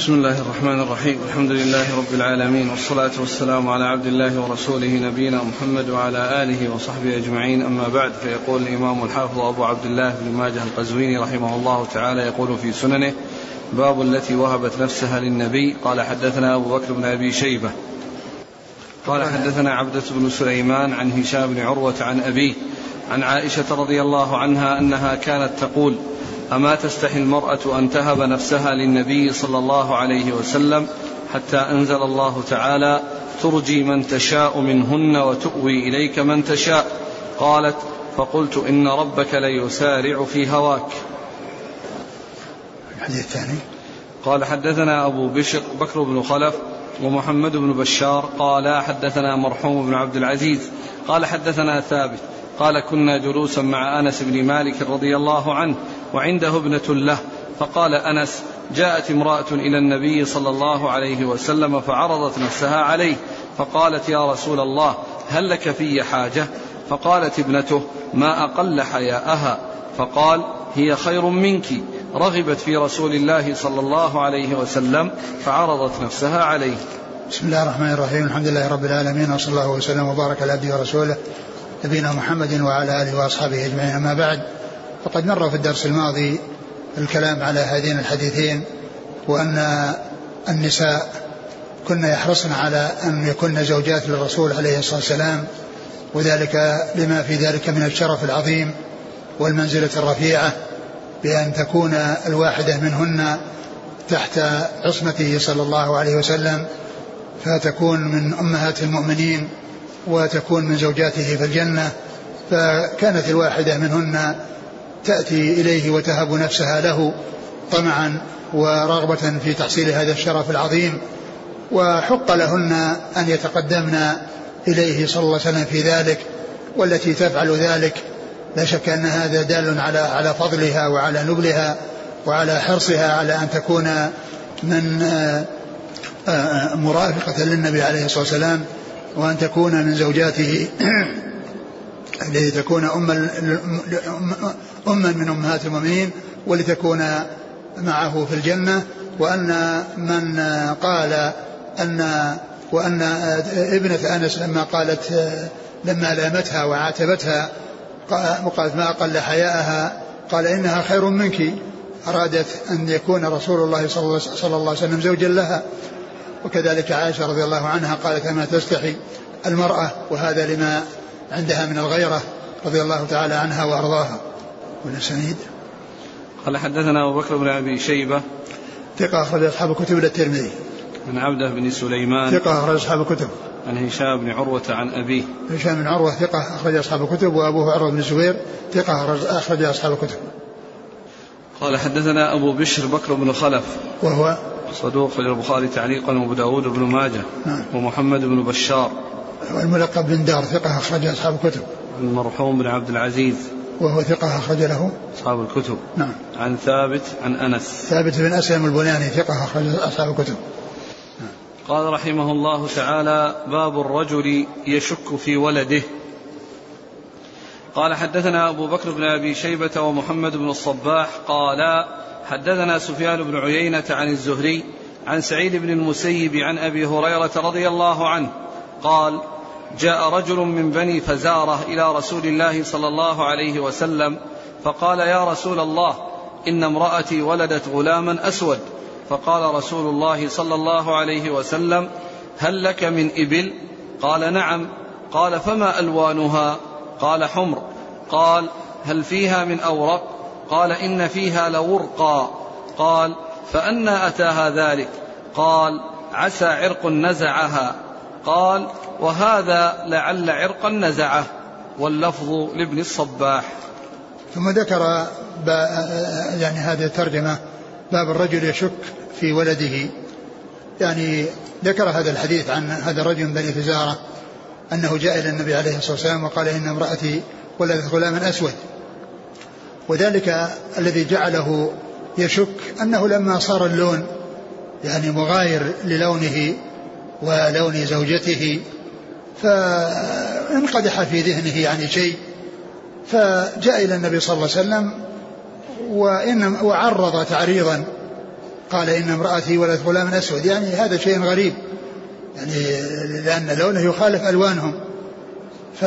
بسم الله الرحمن الرحيم. الحمد لله رب العالمين والصلاة والسلام على عبد الله ورسوله نبينا محمد وعلى آله وصحبه أجمعين. أما بعد فيقول الإمام الحافظ أبو عبد الله بن ماجه القزويني رحمه الله تعالى يقول في سننه باب التي وهبت نفسها للنبي قال حدثنا أبو بكر بن أبي شيبة قال حدثنا عبدة بن سليمان عن هشام بن عروة عن أبيه عن عائشة رضي الله عنها أنها كانت تقول أما تستحي المرأة أن تهب نفسها للنبي صلى الله عليه وسلم حتى أنزل الله تعالى ترجي من تشاء منهن وتؤوي إليك من تشاء. قالت فقلت إن ربك ليسارع في هواك. الحديث الثاني. قال حدثنا أبو بشر بكر بن خلف ومحمد بن بشار. قال حدثنا مرحوم بن عبد العزيز. قال حدثنا ثابت. قال كنا جلوسا مع أنس بن مالك رضي الله عنه وعنده ابنة له. فقال أنس جاءت امرأة إلى النبي صلى الله عليه وسلم فعرضت نفسها عليه. فقالت يا رسول الله هل لك في حاجة؟ فقالت ابنته ما أقل حياءها. فقال هي خير منك. رغبت في رسول الله صلى الله عليه وسلم فعرضت نفسها عليه. بسم الله الرحمن الرحيم. الحمد لله رب العالمين وصلى الله وسلم وبارك على عبده ورسوله نبينا محمد وعلى آله وأصحابه أجمعين. أما بعد فقد مر في الدرس الماضي الكلام على هذين الحديثين وأن النساء كن يحرصن على أن يكن زوجات للرسول عليه الصلاة والسلام وذلك لما في ذلك من الشرف العظيم والمنزلة الرفيعة بأن تكون الواحدة منهن تحت عصمته صلى الله عليه وسلم فتكون من أمهات المؤمنين وتكون من زوجاته في الجنة فكانت الواحدة منهن تأتي إليه وتهب نفسها له طمعا ورغبة في تحصيل هذا الشرف العظيم وحق لهن أن يتقدمن إليه صلى الله عليه وسلم في ذلك والتي تفعل ذلك لا شك أن هذا دال على على فضلها وعلى نبلها وعلى حرصها على أن تكون من آه، آه، مرافقة للنبي عليه الصلاة والسلام وأن تكون من زوجاته التي تكون أما أما من أمهات المؤمنين ولتكون معه في الجنة وأن من قال أن وأن ابنة أنس لما قالت لما لامتها وعاتبتها وقالت ما أقل حياءها قال إنها خير منك. أرادت أن يكون رسول الله صلى الله عليه وسلم زوجا لها. وكذلك عائشة رضي الله عنها قالت أما تستحي المرأة وهذا لما عندها من الغيرة رضي الله تعالى عنها وأرضاها. والأسانيد قال حدثنا أبو بكر بن أبي شيبة. ثقة أخرج أصحاب الكتب إلى الترمذي. عن عبده بن سليمان. ثقة أخرج أصحاب الكتب. عن هشام بن عروة عن أبيه. هشام بن عروة ثقة أخرج أصحاب الكتب وأبوه عروة بن الزبير ثقة أخرج أصحاب الكتب. قال حدثنا أبو بشر بكر بن خلف. وهو؟ صدوق للبخاري تعليقا وأبو داود بن ماجه نعم. ومحمد بن بشار. والملقب بن دار ثقة أخرج أصحاب الكتب. المرحوم بن عبد العزيز. وهو ثقة أخرج له أصحاب الكتب. نعم. عن ثابت عن أنس. ثابت بن أسلم البناني ثقة أخرج أصحاب الكتب. نعم. قال رحمه الله تعالى باب الرجل يشك في ولده. قال حدثنا أبو بكر بن أبي شيبة ومحمد بن الصباح قالا حدثنا سفيان بن عيينة عن الزهري عن سعيد بن المسيب عن أبي هريرة رضي الله عنه قال جاء رجل من بني فزارة إلى رسول الله صلى الله عليه وسلم فقال يا رسول الله إن امرأتي ولدت غلاما أسود. فقال رسول الله صلى الله عليه وسلم هل لك من إبل؟ قال نعم. قال فما ألوانها؟ قال حمر. قال هل فيها من أورق؟ قال إن فيها لورقا. قال فأنا أتاها ذلك. قال عسى عرق نزعها. قال وهذا لعل عرقا نزعه واللفظ لابن الصباح. ثم ذكر يعني هذه الترجمة باب الرجل يشك في ولده. يعني ذكر هذا الحديث عن هذا الرجل من بني فزارة أنه جاء إلى النبي عليه الصلاة والسلام وقال إن امرأتي ولدت غلاما أسود. وذلك الذي جعله يشك أنه لما صار اللون يعني مغاير للونه ولون زوجته فانقدح في ذهنه يعني شيء فجاء إلى النبي صلى الله عليه وسلم وإن وعرض تعريضا قال إن امرأتي ولدت غلام أسود يعني هذا شيء غريب يعني لأن لونه يخالف ألوانهم. ف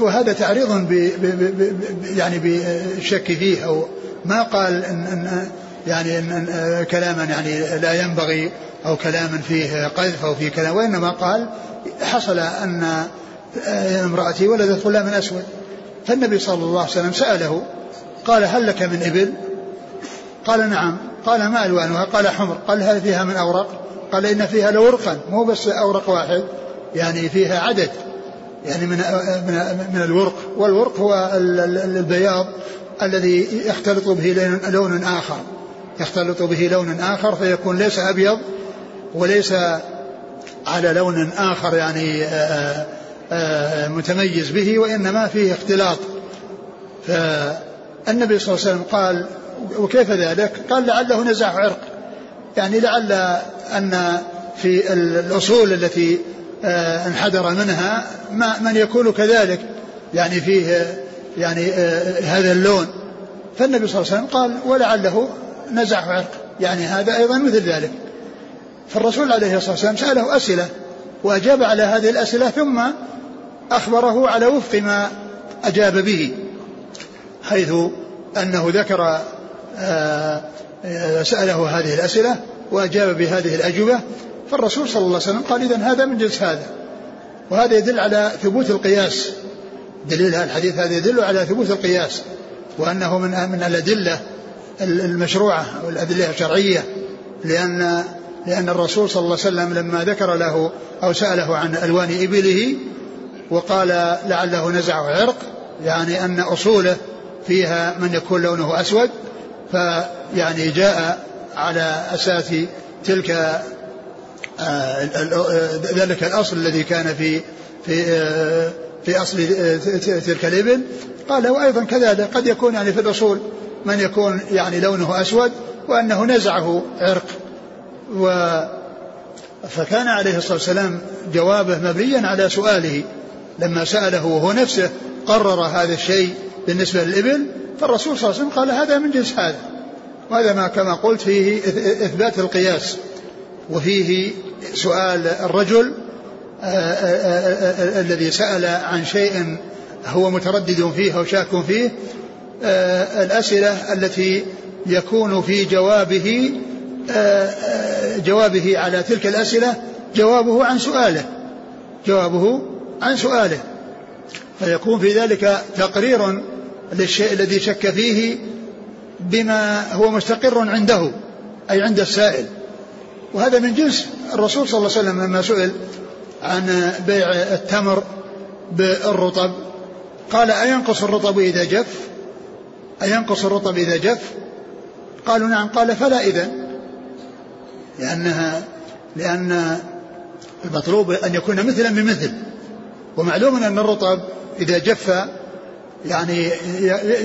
وهذا تعريض ب ب يعني بالشك فيه أو ما قال إن, إن يعني إن كلاما يعني لا ينبغي أو كلاما فيه قذف أو فيه كلام وإنما قال حصل أن امرأتي ولدت غلاما أسود. فالنبي صلى الله عليه وسلم سأله قال هل لك من إبل؟ قال نعم. قال ما ألوانها؟ قال حمر. قال هل فيها من أورق قال إن فيها لورقا. مو بس أورق واحد يعني فيها عدد يعني من من من الورق. والورق هو البياض الذي يختلط به لون آخر. يختلط به لون آخر فيكون ليس أبيض وليس على لون آخر يعني آآ آآ متميز به وإنما فيه اختلاط. فالنبي صلى الله عليه وسلم قال وكيف ذلك؟ قال لعله نزع عرق. يعني لعل أن في الأصول التي انحدر منها ما من يكون كذلك. يعني فيه يعني هذا اللون. فالنبي صلى الله عليه وسلم قال ولعله نزع عرق يعني هذا أيضا مثل ذلك. فالرسول عليه الصلاة والسلام سأله أسئلة وأجاب على هذه الأسئلة ثم أخبره على وفق ما أجاب به حيث أنه ذكر سأله هذه الأسئلة وأجاب بهذه الأجوبة. فالرسول صلى الله عليه وسلم قال إذا هذا من جنس هذا. وهذا يدل على ثبوت القياس. دليل الحديث هذا يدل على ثبوت القياس وأنه من من الأدلة المشروعة والأدلة الشرعية لأن لأن الرسول صلى الله عليه وسلم لما ذكر له أو سأله عن ألوان إبله وقال لعله نزع عرق يعني أن أصوله فيها من يكون لونه أسود فيعني جاء على أساس تلك ذلك الأصل الذي كان في في في أصل تلك الإبل. قال وأيضا كذلك قد يكون يعني في الأصول من يكون يعني لونه أسود وأنه نزعه عرق. و فكان عليه الصلاة والسلام جوابه مبنيا على سؤاله. لما سأله وهو نفسه قرر هذا الشيء بالنسبة للإبل فالرسول صلى الله عليه وسلم قال هذا من جنس هذا. وهذا ما كما قلت فيه إثبات القياس. وفيه سؤال الرجل الذي سأل عن شيء هو متردد فيه أو شاك فيه الأسئلة التي يكون في جوابه جوابه على تلك الأسئلة جوابه عن سؤاله. جوابه عن سؤاله. فيكون في ذلك تقرير للشيء الذي شك فيه بما هو مستقر عنده أي عند السائل. وهذا من جنس الرسول صلى الله عليه وسلم لما سئل عن بيع التمر بالرطب. قال أينقص الرطب إذا جف؟ أينقص الرطب إذا جف؟ قالوا نعم. قال فلا إذا. لأنها لأن المطلوب أن يكون مثلا بمثل. ومعلوم أن الرطب إذا جف يعني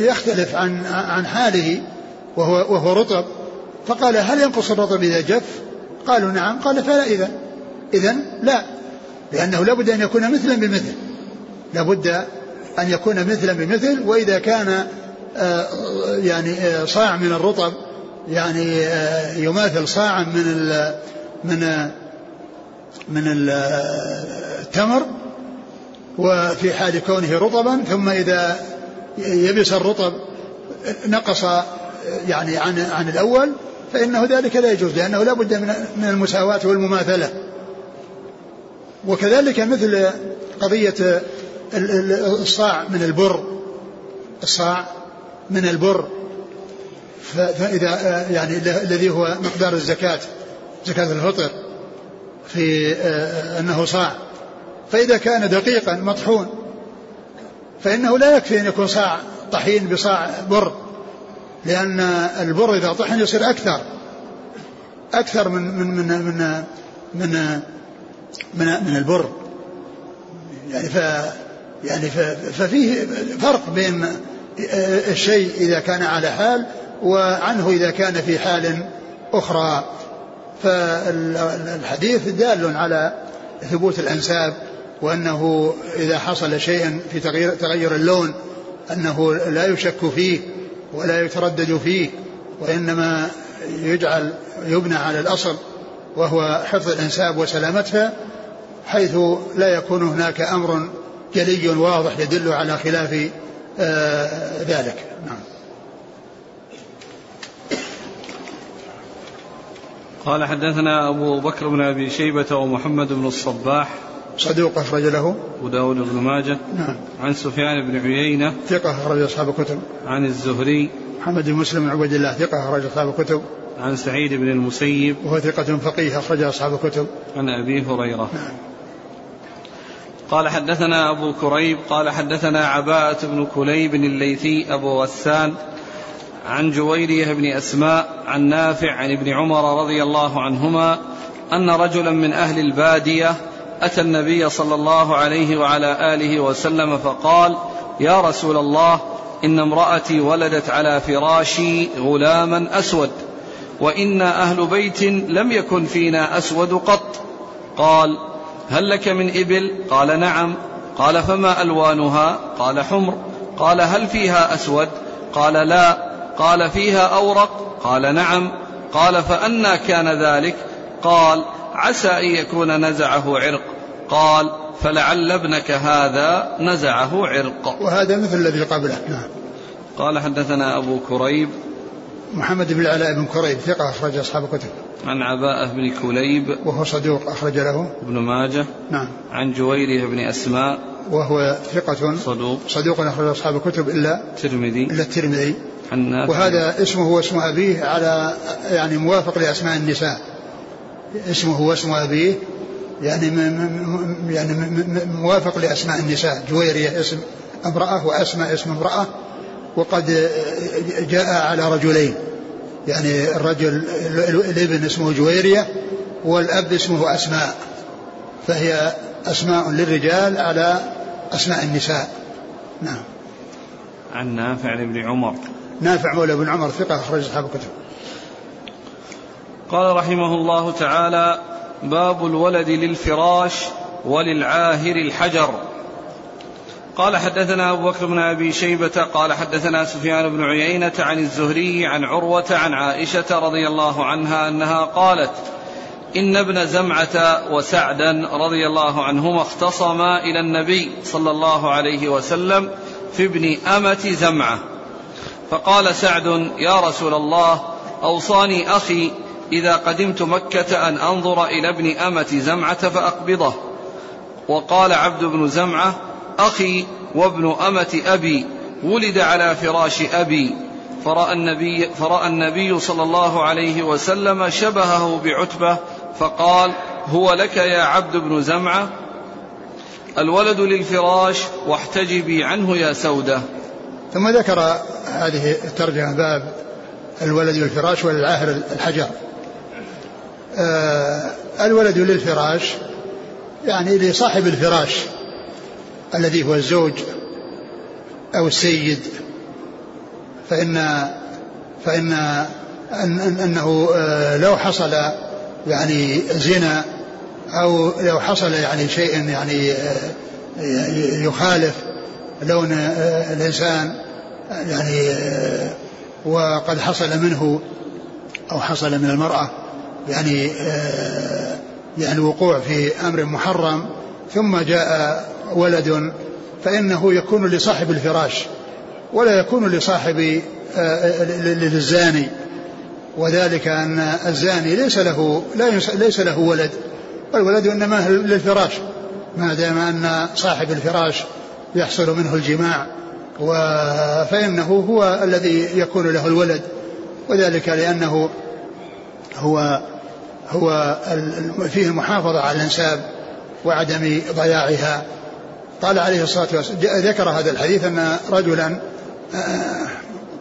يختلف عن عن حاله وهو وهو رطب. فقال هل ينقص الرطب إذا جف؟ قالوا نعم. قال فلا إذا. إذا لا. لأنه لابد أن يكون مثلا بمثل. لابد أن يكون مثلا بمثل. وإذا كان يعني آه، صاع من الرطب يعني آه، يماثل صاعا من ال من من التمر وفي حال كونه رطبا ثم إذا يبس الرطب نقص يعني عن عن الأول فإنه ذلك لا يجوز لأنه لا بد من المساواة والمماثلة. وكذلك مثل قضية الصاع من البر الصاع من البر. فإذا يعني الذي هو مقدار الزكاة زكاة الفطر في أنه صاع. فإذا كان دقيقا مطحون فإنه لا يكفي أن يكون صاع طحين بصاع بر لأن البر إذا طحن يصير أكثر أكثر من من من من من من, من البر. يعني ف يعني ففيه فرق بين الشيء إذا كان على حال وعنه إذا كان في حال أخرى. فالحديث دال على ثبوت الأنساب وأنه إذا حصل شيء في تغير اللون أنه لا يشك فيه ولا يتردد فيه وإنما يجعل يبنى على الأصل وهو حفظ الأنساب وسلامتها حيث لا يكون هناك أمر جلي واضح يدل على خلاف ذلك. نعم. قال حدثنا أبو بكر بن أبي شيبة ومحمد بن الصباح صدوق أخرج له. أبو داود بن ماجه. نعم. عن سفيان بن عيينة. ثقة أخرج أصحاب الكتب. عن الزهري. محمد بن مسلم بن عبد الله ثقة أخرج أصحاب الكتب. عن سعيد بن المسيب. وهو ثقة فقيه أخرج أصحاب الكتب. عن أبي هريرة. نعم. قال حدثنا أبو كريب قال حدثنا عباءة بن كليب الليثي أبو غسان عن جويرية بن أسماء عن نافع عن ابن عمر رضي الله عنهما أن رجلا من أهل البادية أتى النبي صلى الله عليه وعلى آله وسلم فقال يا رسول الله إن امرأتي ولدت على فراشي غلاما أسود وإنا أهل بيت لم يكن فينا أسود قط. قال هل لك من إبل؟ قال نعم. قال فما ألوانها؟ قال حمر. قال هل فيها أسود؟ قال لا. قال فيها أورق؟ قال نعم. قال فأنا كان ذلك؟ قال عسى أن يكون نزعه عرق. قال فلعل ابنك هذا نزعه عرق. وهذا مثل الذي قبله. نعم. قال حدثنا أبو كريب محمد بن العلاء بن كريب ثقة أخرج أصحاب الكتب. عن عباءة بن كليب. وهو صدوق أخرج له. ابن ماجه. نعم. عن جويرية بن أسماء. وهو ثقة صدوق. صدوق أخرج أصحاب الكتب إلا الترمذي إلا الترمذي. عن وهذا اسمه واسم أبيه على يعني موافق لأسماء النساء. اسمه واسم أبيه يعني م م يعني م موافق لأسماء النساء. جويرية اسم امرأة وأسماء اسم امرأة. وقد جاء على رجلين. يعني الرجل الابن اسمه جويرية والأب اسمه أسماء. فهي أسماء للرجال على أسماء النساء. نعم. عن نافع بن عمر. نافع مولى بن عمر ثقة أخرج أصحاب الكتب. قال رحمه الله تعالى باب الولد للفراش وللعاهر الحجر. قال حدثنا أبو بكر بن أبي شيبة قال حدثنا سفيان بن عيينة عن الزهري عن عروة عن عائشة رضي الله عنها أنها قالت إن ابن زمعة وسعدا رضي الله عنهما اختصما إلى النبي صلى الله عليه وسلم في ابن أمة زمعة. فقال سعد يا رسول الله أوصاني أخي إذا قدمت مكة أن أنظر إلى ابن أمة زمعة فأقبضه. وقال عبد بن زمعة أخي وابن أمة أبي ولد على فراش أبي. فرأى النبي, فرأى النبي صلى الله عليه وسلم شبهه بعتبة فقال هو لك يا عبد بن زمعة الولد للفراش واحتجبي عنه يا سودة. ثم ذكر هذه الترجمة باب الولد للفراش وللعاهر الحجر. آه الولد للفراش يعني لصاحب الفراش. الذي هو الزوج أو السيد فإن فإن أن أنه آه، لو حصل يعني زنا أو لو حصل يعني شيء يعني آه، يخالف لون آه، الإنسان يعني وقد حصل منه أو حصل من المرأة يعني يعني الوقوع في أمر محرم ثم جاء ولد فإنه يكون لصاحب الفراش ولا يكون لصاحب آه، للزاني. وذلك أن الزاني ليس له ليس له ولد والولد إنما للفراش. ما دام أن صاحب الفراش يحصل منه الجماع فإنه هو الذي يكون له الولد. وذلك لأنه هو هو فيه المحافظة على الأنساب وعدم ضياعها. قال عليه الصلاة والسلام ذكر هذا الحديث أن رجلا آه،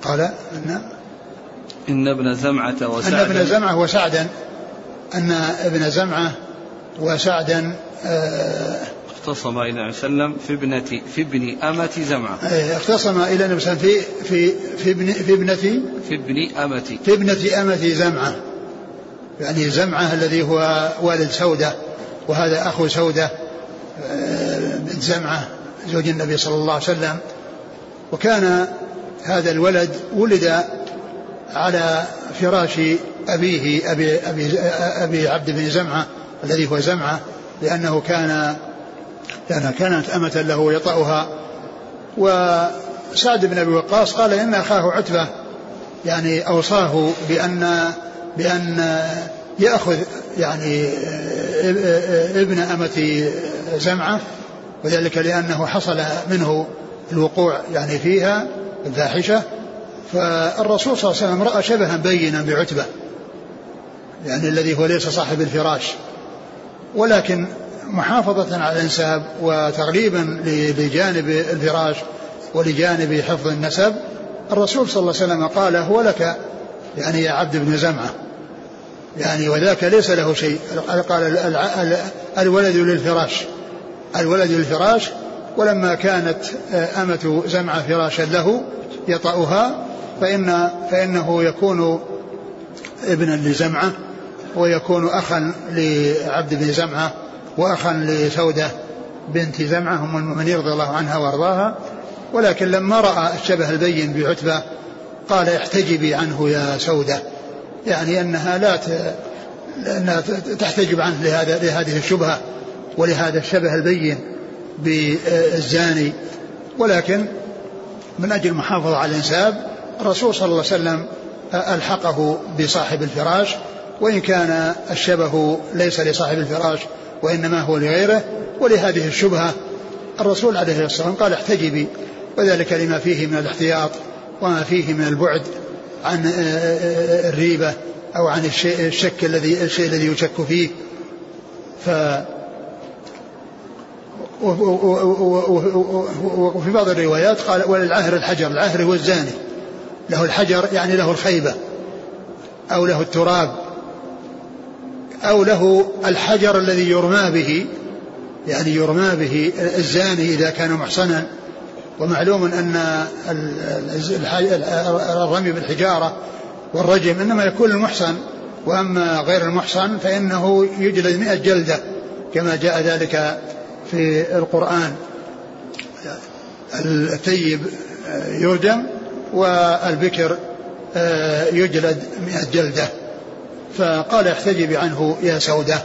قال أن إن ابن زمعة وسعدا أن ابن زمعة وسعدا أن ابن زمعة وسعدا آه، اختصم إلى النبي صلى الله عليه وسلم في ابنة في ابن أمة زمعة. آه، اختصم إلى النبي صلى الله عليه وسلم في في في ابن في ابنة في ابن أمة. في ابنة أمة زمعة. يعني زمعة الذي هو والد سودة وهذا أخو سودة بنت زمعة زوج النبي صلى الله عليه وسلم وكان هذا الولد ولد على فراش أبيه أبي, أبي, أبي عبد بن زمعة الذي هو زمعة لأنه كان لأنها كانت أمة له يطأها وسعد بن أبي وقاص قال إن أخاه عتبة يعني أوصاه بأن بأن يأخذ يعني ابن أمة زمعة. وذلك لأنه حصل منه الوقوع يعني فيها الفاحشة. فالرسول صلى الله عليه وسلم رأى شبها بينا بعتبة يعني الذي هو ليس صاحب الفراش. ولكن محافظة على الإنساب وتغليبا لجانب الفراش ولجانب حفظ النسب الرسول صلى الله عليه وسلم قال هو لك يعني يا عبد بن زمعة. يعني وذاك ليس له شيء. قال الولد للفراش. الولد للفراش ولما كانت أمة زمعة فراشا له يطأها فإن فإنه يكون ابنا لزمعة ويكون أخا لعبد بن زمعة وأخا لسودة بنت زمعة أم المؤمنين رضي الله عنها وأرضاها. ولكن لما رأى الشبه البين بعتبة قال احتجبي عنه يا سودة. يعني أنها لا أنها تحتجب عنه لهذا لهذه الشبهة. ولهذا الشبه البين بالزاني. ولكن من أجل المحافظة على الإنساب الرسول صلى الله عليه وسلم ألحقه بصاحب الفراش وإن كان الشبه ليس لصاحب الفراش وإنما هو لغيره. ولهذه الشبهة الرسول عليه الصلاة والسلام قال احتجبي وذلك لما فيه من الاحتياط وما فيه من البعد عن الريبة أو عن الشك الذي الشيء الذي يشك فيه. ف وفي بعض الروايات قال وللعهر الحجر العهر هو الزاني. له الحجر يعني له الخيبة أو له التراب أو له الحجر الذي يرمى به يعني يرمى به الزاني إذا كان محصنا. ومعلوم أن الرمي بالحجارة والرجم إنما يكون المحصن وأما غير المحصن فإنه يجلد مئة جلدة كما جاء ذلك في القرآن. الثيب يرجم والبكر يجلد مئة جلدة. فقال احتجبي عنه يا سودة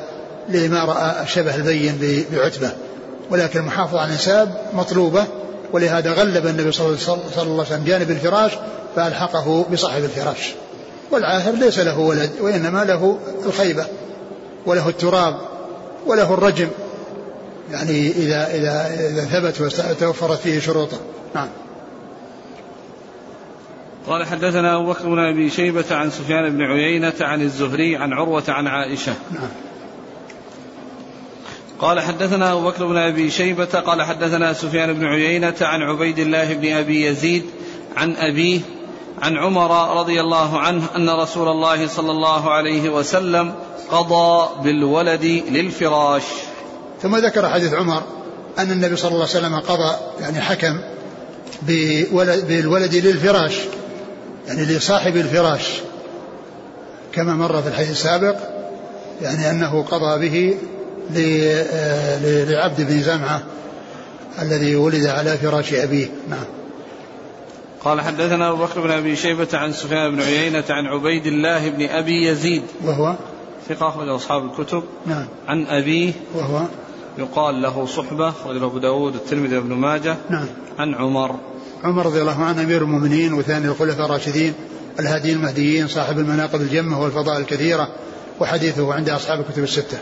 لما رأى الشبه البين بعتبة. ولكن المحافظة على النساب مطلوبة ولهذا غلب النبي صلى الله عليه وسلم جانب الفراش فألحقه بصاحب الفراش. والعاهر ليس له ولد وإنما له الخيبة وله التراب وله الرجم. يعني إذا إذا إذا ثبت وتوفرت فيه شروطه نعم. قال حدثنا أبو بكر بن أبي شيبة عن سفيان بن عيينة عن الزهري عن عروة عن عائشة. نعم. قال حدثنا أبو بكر بن أبي شيبة قال حدثنا سفيان بن عيينة عن عبيد الله بن أبي يزيد عن أبيه عن عمر رضي الله عنه أن رسول الله صلى الله عليه وسلم قضى بالولد للفراش. ثم ذكر حديث عمر أن النبي صلى الله عليه وسلم قضى يعني حكم بالولد للفراش يعني لصاحب الفراش. كما مر في الحديث السابق يعني أنه قضى به لعبد بن زمعة الذي ولد على فراش أبيه. نعم. قال حدثنا أبو بكر بن أبي شيبة عن سفيان بن عيينة عن عبيد الله بن أبي يزيد. وهو؟ ثقة أخرج أصحاب الكتب. نعم. عن أبيه. وهو؟ يقال له صحبة أخرج أبو داود الترمذي وابن ماجه. نعم. عن عمر. عمر رضي الله عنه أمير المؤمنين وثاني الخلفاء الراشدين الهاديين المهديين صاحب المناقب الجمة والفضائل الكثيرة وحديثه عند أصحاب الكتب الستة.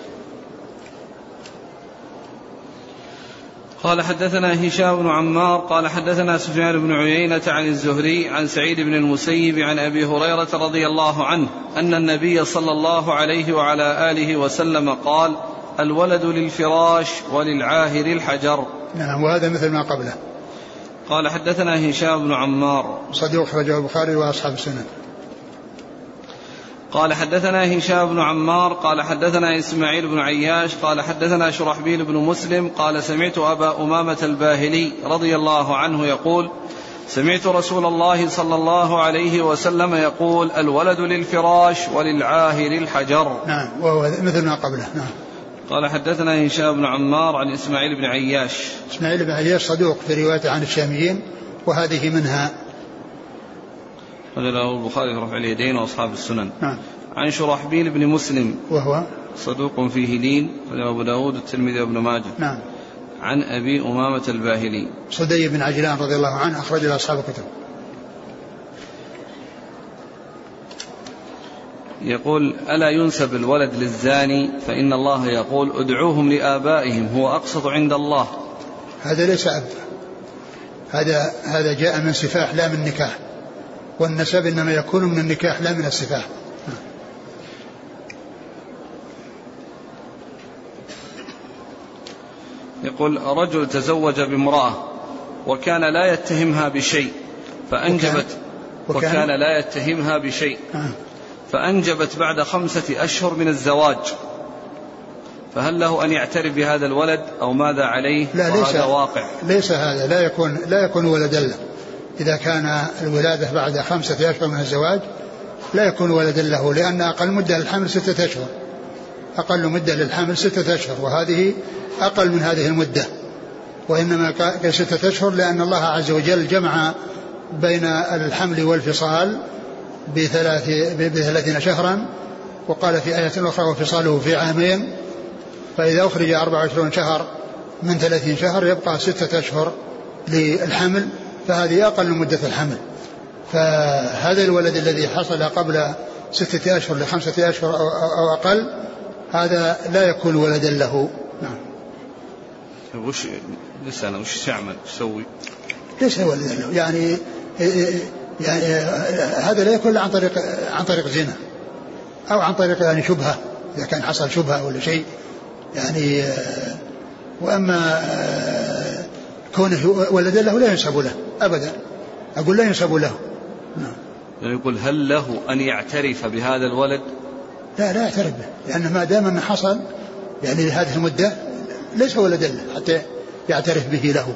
قال حدثنا هشام بن عمار قال حدثنا سفيان بن عيينة عن الزهري عن سعيد بن المسيب عن أبي هريرة رضي الله عنه أن النبي صلى الله عليه وعلى آله وسلم قال الولد للفراش وللعاهر الحجر. نعم وهذا مثل ما قبله. قال حدثنا هشام بن عمار. صديق أخرجه البخاري وأصحاب السنن. قال حدثنا هشام بن عمار قال حدثنا إسماعيل بن عياش قال حدثنا شرحبيل بن مسلم قال سمعت أبا أمامة الباهلي رضي الله عنه يقول سمعت رسول الله صلى الله عليه وسلم يقول الولد للفراش وللعاهر الحجر. نعم وهو مثل ما قبله. نعم. قال حدثنا هشام بن عمار عن إسماعيل بن عياش. إسماعيل بن عياش صدوق في روايته عن الشاميين وهذه منها. له البخاري في رفع اليدين وأصحاب السنن. نعم. عن شرحبيل بن مسلم. وهو؟ صدوق فيه لين له أبو داود الترمذي وابن ماجه. نعم. عن أبي أمامة الباهلي. صدي بن عجلان رضي الله عنه أخرج له أصحاب الكتب. يقول ألا ينسب الولد للزاني؟ فإن الله يقول ادعوهم لآبائهم هو أقسط عند الله. هذا ليس أب. هذا هذا جاء من سفاح لا من نكاح. والنسب إنما يكون من النكاح لا من السفاح يقول رجل تزوج بامرأة وكان لا يتهمها بشيء فأنجبت وكان, وكان, وكان لا يتهمها بشيء. آه. فأنجبت بعد خمسة أشهر من الزواج. فهل له أن يعترف بهذا الولد أو ماذا عليه؟ لا ليس واقع. ليس هذا لا يكون لا يكون ولدا له. إذا كان الولادة بعد خمسة أشهر من الزواج لا يكون ولدا له لأن أقل مدة للحمل ستة أشهر. أقل مدة للحمل ستة أشهر وهذه أقل من هذه المدة. وإنما كستة أشهر لأن الله عز وجل جمع بين الحمل والفصال بثلاث بثلاثين شهرا وقال في آية أخرى وفصاله في عامين فإذا أخرج أربعة وعشرون شهر من ثلاثين شهر يبقى ستة أشهر للحمل فهذه أقل مدة الحمل. فهذا الولد الذي حصل قبل ستة أشهر لخمسة أشهر أو أقل هذا لا يكون ولدا له. نعم. وش لسه وش تعمل تسوي؟ ليس ولدا له. يعني يعني هذا لا يكون عن طريق عن طريق زنا أو عن طريق يعني شبهة إذا كان حصل شبهة ولا شيء يعني وأما كونه ولدا له لا ينسب له ابدا أقول لا ينسب له نعم يقول هل له أن يعترف بهذا الولد؟ لا لا يعترف به لأنه ما دام انه حصل يعني هذه المدة ليس ولدا له حتى يعترف به له.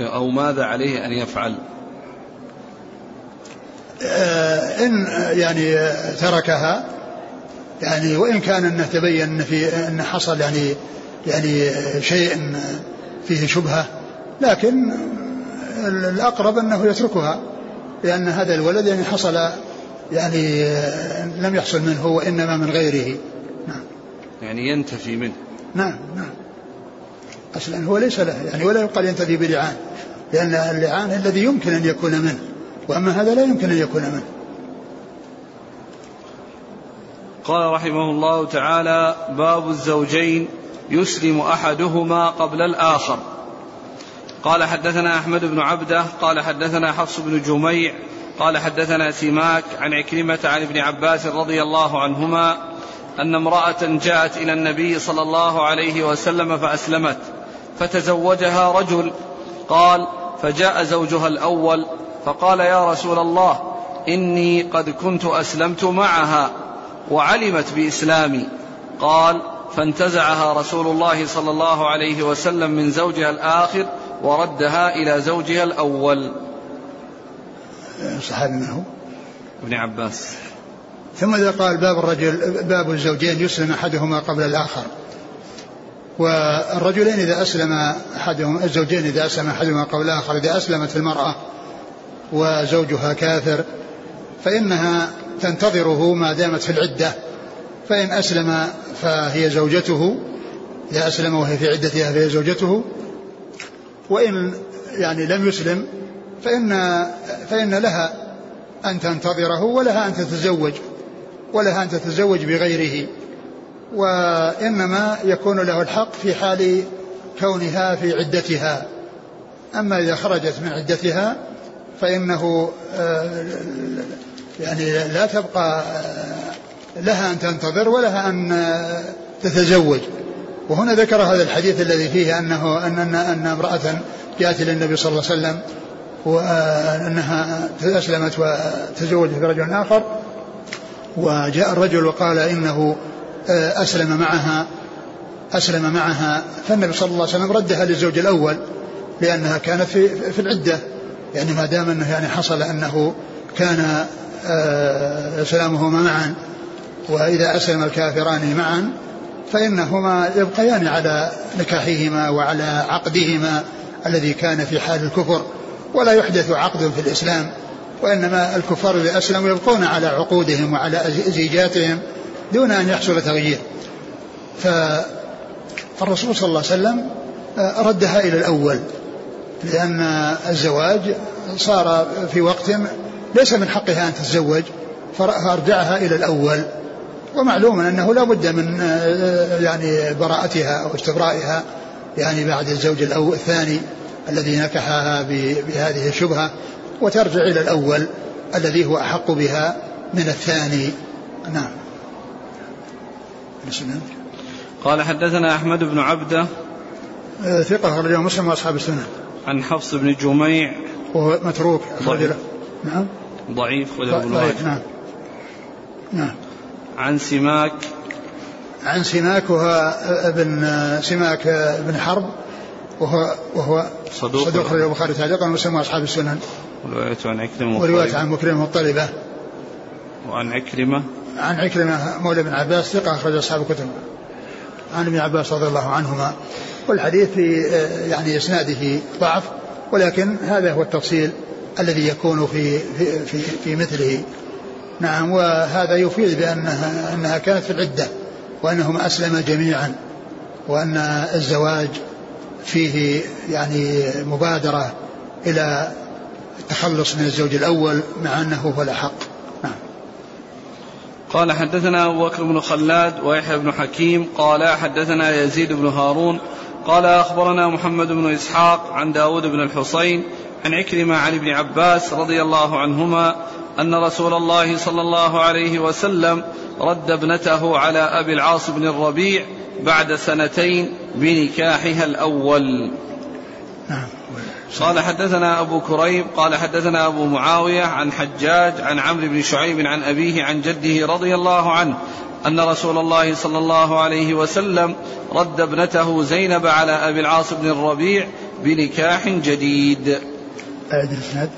أو ماذا عليه أن يفعل؟ آه، إن يعني تركها يعني وإن كان أنه تبين أن في أن حصل يعني يعني شيء فيه شبهة لكن الأقرب أنه يتركها لأن هذا الولد يعني حصل يعني لم يحصل منه وإنما من غيره. نعم. يعني ينتفي منه. نعم نعم. أصلا هو ليس له يعني ولا يقال ينتفي بلعان. لأن اللعان الذي يمكن أن يكون منه وأما هذا لا يمكن أن يكون منه. قال رحمه الله تعالى باب الزوجين يسلم أحدهما قبل الآخر. قال حدثنا أحمد بن عبده قال حدثنا حفص بن جميع قال حدثنا سماك عن عكرمة عن ابن عباس رضي الله عنهما أن امرأة جاءت إلى النبي صلى الله عليه وسلم فأسلمت فتزوجها رجل قال فجاء زوجها الأول فقال يا رسول الله إني قد كنت أسلمت معها وعلمت بإسلامي. قال فانتزعها رسول الله صلى الله عليه وسلم من زوجها الآخر وردها إلى زوجها الأول. صحابي من هو؟ ابن عباس. ثم إذا قال باب الرجل باب الزوجين يسلم أحدهما قبل الآخر. والرجلين إذا أسلم أحدهم الزوجين إذا أسلم أحدهما قبل الآخر إذا أسلمت المرأة وزوجها كافر فإنها تنتظره ما دامت في العدة. فإن أسلم فهي زوجته إذا أسلم وهي في عدتها فهي زوجته. وإن يعني لم يسلم فإن فإن لها أن تنتظره ولها أن تتزوج ولها أن تتزوج بغيره. وإنما يكون له الحق في حال كونها في عدتها. أما إذا خرجت من عدتها فإنه آه، يعني لا تبقى آه، لها أن تنتظر ولها أن آه، تتزوج. وهنا ذكر هذا الحديث الذي فيه أنه أن أن, أن امرأة جاءت إلى النبي صلى الله عليه وسلم وأنها أسلمت وتزوجت برجل آخر. وجاء الرجل وقال إنه أسلم معها أسلم معها. فالنبي صلى الله عليه وسلم ردها للزوج الأول لأنها كانت في في العدة. يعني ما دام أنه يعني حصل أنه كان آه، سلامهما معا وإذا أسلم الكافران معا فإنهما يبقيان على نكاحهما وعلى عقدهما الذي كان في حال الكفر. ولا يحدث عقد في الإسلام وإنما الكفار إذا أسلموا يبقون على عقودهم وعلى زيجاتهم دون أن يحصل تغيير. فالرسول صلى الله عليه وسلم آه، ردها إلى الأول لأن الزواج صار في وقت ليس من حقها أن تتزوج فأرجعها إلى الأول. ومعلوم أنه لا بد من آه، يعني براءتها أو استبرائها يعني بعد الزوج الثاني الذي نكحها بهذه الشبهة وترجع إلى الأول الذي هو أحق بها من الثاني. نعم. قال حدثنا أحمد بن عبدة آه، ثقة أخرجه مسلم وأصحاب السنة عن حفص بن جميع وهو متروك. ضعيف. نعم. ضعيف ابن ضعيف نعم. نعم. عن سماك. عن سماك وهو ابن سماك بن حرب وهو وهو صدوق. صدوق خرج البخاري تعليقا ومسلم وأصحاب السنن. وروايته عن عكرمه وروايته عن مكرمه مطلبه وعن عكرمه عن عكرمة مولى بن عباس ثقة أخرج أصحاب الكتب. عن ابن عباس رضي الله عنهما. والحديث في يعني إسناده ضعف ولكن هذا هو التفصيل الذي يكون في في في, في مثله. نعم وهذا يفيد بأنها أنها كانت في العدة وأنهم أسلم جميعا وأن الزواج فيه يعني مبادرة إلى التخلص من الزوج الأول مع أنه هو الأحق. نعم قال حدثنا أبو بكر بن خلاد ويحيى بن حكيم قال حدثنا يزيد بن هارون قال أخبرنا محمد بن إسحاق عن داود بن الحصين عن عكرمة عن ابن عباس رضي الله عنهما أن رسول الله صلى الله عليه وسلم رد ابنته على أبي العاص بن الربيع بعد سنتين بنكاحها الأول. نعم. قال حدثنا أبو كريب قال حدثنا أبو معاوية عن حجاج عن عمرو بن شعيب عن أبيه عن جده رضي الله عنه أن رسول الله صلى الله عليه وسلم رد ابنته زينب على أبي العاص بن الربيع بنكاح جديد. أعد الإسناد.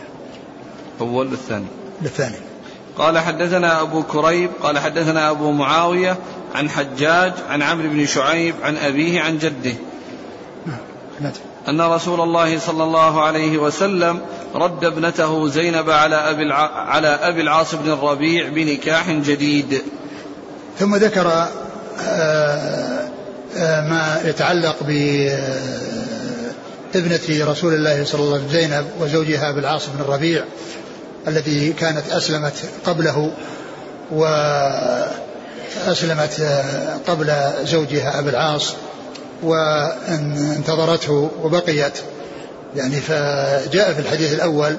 أول الثاني. الثاني. قال حدثنا أبو كريب قال حدثنا أبو معاوية عن حجاج عن عمرو بن شعيب عن أبيه عن جده. نعم أن رسول الله صلى الله عليه وسلم رد ابنته زينب على أبي الع... على أبي العاص بن الربيع بنكاح جديد. ثم ذكر آه، آه، ما يتعلق ب ابنة رسول الله صلى الله عليه وسلم زينب وزوجها أبي العاص بن الربيع الذي كانت أسلمت قبله وأسلمت آه، قبل زوجها أبي العاص. وانتظرته وبقيت. يعني فجاء في الحديث الأول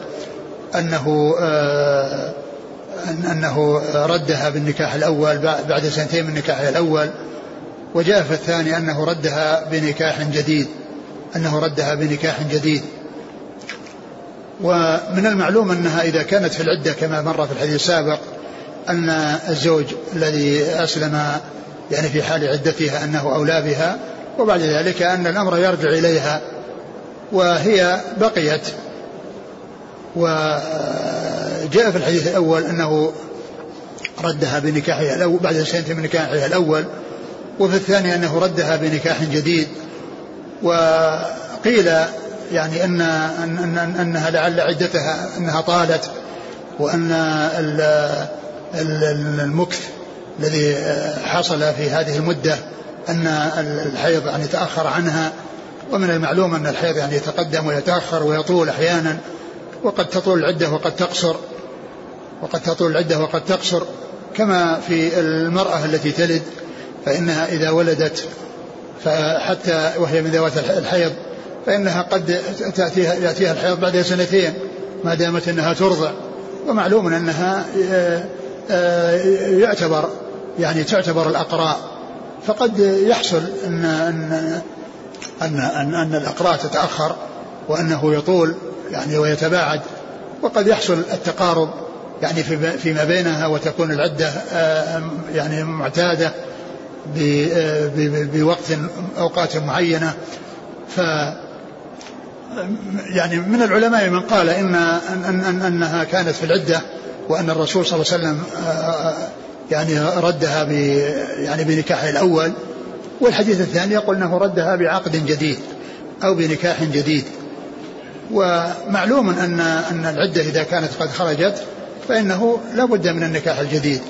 أنه آه، أنه ردها بالنكاح الأول بعد سنتين من نكاحها الأول. وجاء في الثاني أنه ردها بنكاح جديد أنه ردها بنكاح جديد. ومن المعلوم أنها إذا كانت في العدة كما مر في الحديث السابق أن الزوج الذي أسلم يعني في حال عدتها أنه أولى بها وبعد ذلك أن الأمر يرجع إليها وهي بقيت. وجاء في الحديث الأول أنه ردها بنكاحها الأول بعد سنة من نكاحها الأول. وفي الثاني أنه ردها بنكاح جديد. وقيل يعني أن, أن, أن أنها لعل عدتها أنها طالت وأن المكث الذي حصل في هذه المدة أن الحيض يعني تأخر عنها ومن المعلوم أن الحيض يعني يتقدم ويتأخر ويطول أحيانا وقد تطول العدة وقد تقصر وقد تطول العدة وقد تقصر كما في المرأة التي تلد فإنها إذا ولدت فحتى وهي من ذوات الحيض فإنها قد تأتيها يأتيها الحيض بعد سنتين ما دامت أنها ترضع ومعلوم أنها آه، آه، يعتبر يعني تعتبر الأقراء فقد يحصل أن أن أن أن, أن الأقراء تتأخر وأنه يطول يعني ويتباعد وقد يحصل التقارب يعني فيما بينها وتكون العدة آه، يعني معتادة بوقت أوقات معينة. ف يعني من العلماء من قال إن, أن, أن أنها كانت في العدة وأن الرسول صلى الله عليه وسلم آه، يعني ردها ب يعني بنكاحه الأول والحديث الثاني يقول أنه ردها بعقد جديد أو بنكاح جديد. ومعلوم أن أن العدة إذا كانت قد خرجت فإنه لا بد من النكاح الجديد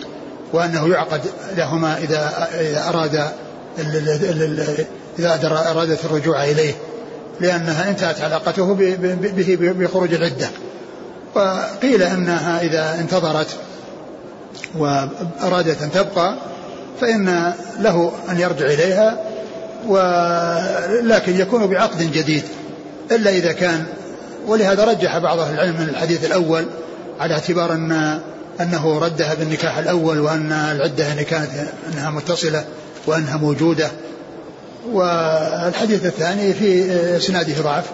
وأنه يعقد لهما إذا أراد إذا أرادت الرجوع إليه لأنها انتهت علاقته به بخروج العدة. وقيل أنها إذا انتظرت وأرادت أن تبقى فإن له أن يرجع إليها ولكن يكون بعقد جديد إلا إذا كان ولهذا رجح بعض أهل العلم من الحديث الأول على اعتبار أن أنه ردها بالنكاح الأول وأن العدة يعني كانت أنها متصلة وأنها موجودة. والحديث الثاني في إسناده ضعف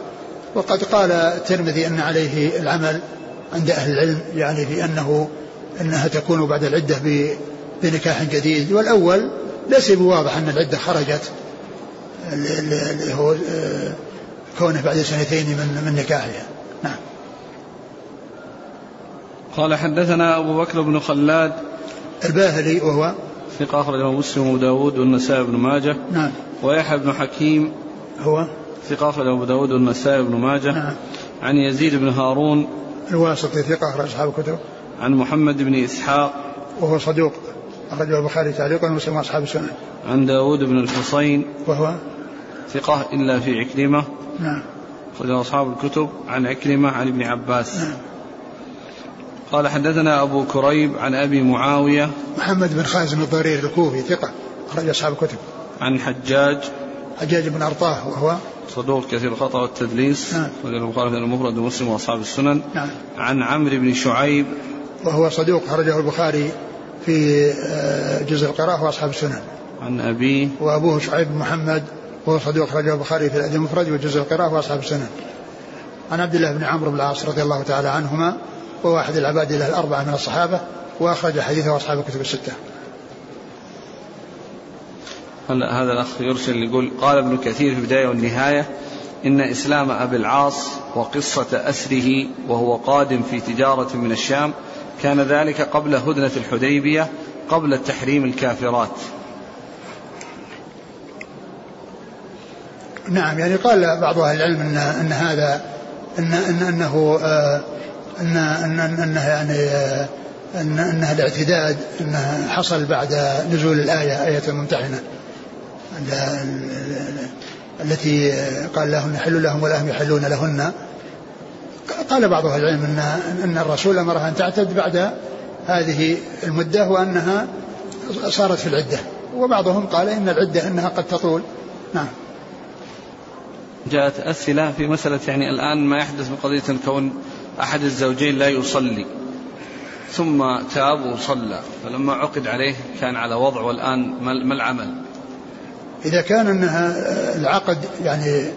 وقد قال الترمذي أن عليه العمل عند أهل العلم يعني في انه أنها تكون بعد العدة بنكاح جديد. والأول ليس بواضح أن العدة خرجت اللي هو آه، كونه بعد سنتين من من نكاحها. نعم. قال حدثنا أبو بكر بن خلاد الباهلي وهو ثقة أخرجه مسلم وأبو داود والنسائي بن ماجه. نعم. ويحيى بن حكيم هو ثقة أخرجه أبو داود والنسائي بن ماجه. نعم. عن يزيد بن هارون الواسطي ثقة أخرج أصحاب الكتب. عن محمد بن إسحاق وهو صدوق أخرجه البخاري تعليقا ومسلم أصحاب السنة. عن داود بن الحصين وهو؟ ثقة إلا في عكرمة. نعم. أخرجه أصحاب الكتب عن عكرمة عن ابن عباس. نعم. قال حدثنا أبو كريب عن أبي معاوية. محمد بن خازم الضرير الكوفي ثقة أخرج أصحاب الكتب. عن حجاج. حجاج بن أرطاه وهو؟ صدوق كثير الخطأ والتدليس. نعم. البخاري في المفرد ومسلم وأصحاب السنن. نعم. عن عمرو بن شعيب وهو صدوق خرجه البخاري في آه، جزء القراءة وأصحاب السنن. عن أبيه وأبوه شعيب محمد وهو صدوق خرجه البخاري في الأدب المفرد وجزء القراءة وأصحاب السنن. عن عبد الله بن عمرو بن العاص رضي الله تعالى عنهما وهو أحد العباد له الأربعة من الصحابة وأخرج حديثه أصحاب الكتب الستة. هلا هذا الأخ يرسل يقول قال ابن كثير في البداية والنهاية إن إسلام أبي العاص وقصة أسره وهو قادم في تجارة من الشام كان ذلك قبل هدنة الحديبية قبل التحريم الكافرات. نعم يعني قال بعض أهل العلم أن, أن هذا أن, أن أنه آه أن أن أنها يعني أن أنها الاعتداد أنها حصل بعد نزول الآية آية الممتحنة. التي قال لهن حل لهم ولا هم يحلون لهن. قال بعض أهل العلم أن أن الرسول أمرها أن تعتد بعد هذه المدة وأنها صارت في العدة. وبعضهم قال إن العدة أنها قد تطول. نعم. جاءت أسئلة في مسألة يعني الآن ما يحدث من قضية كون أحد الزوجين لا يصلي ثم تاب وصلى فلما عقد عليه كان على وضع والآن ما العمل؟ إذا كان أنها العقد يعني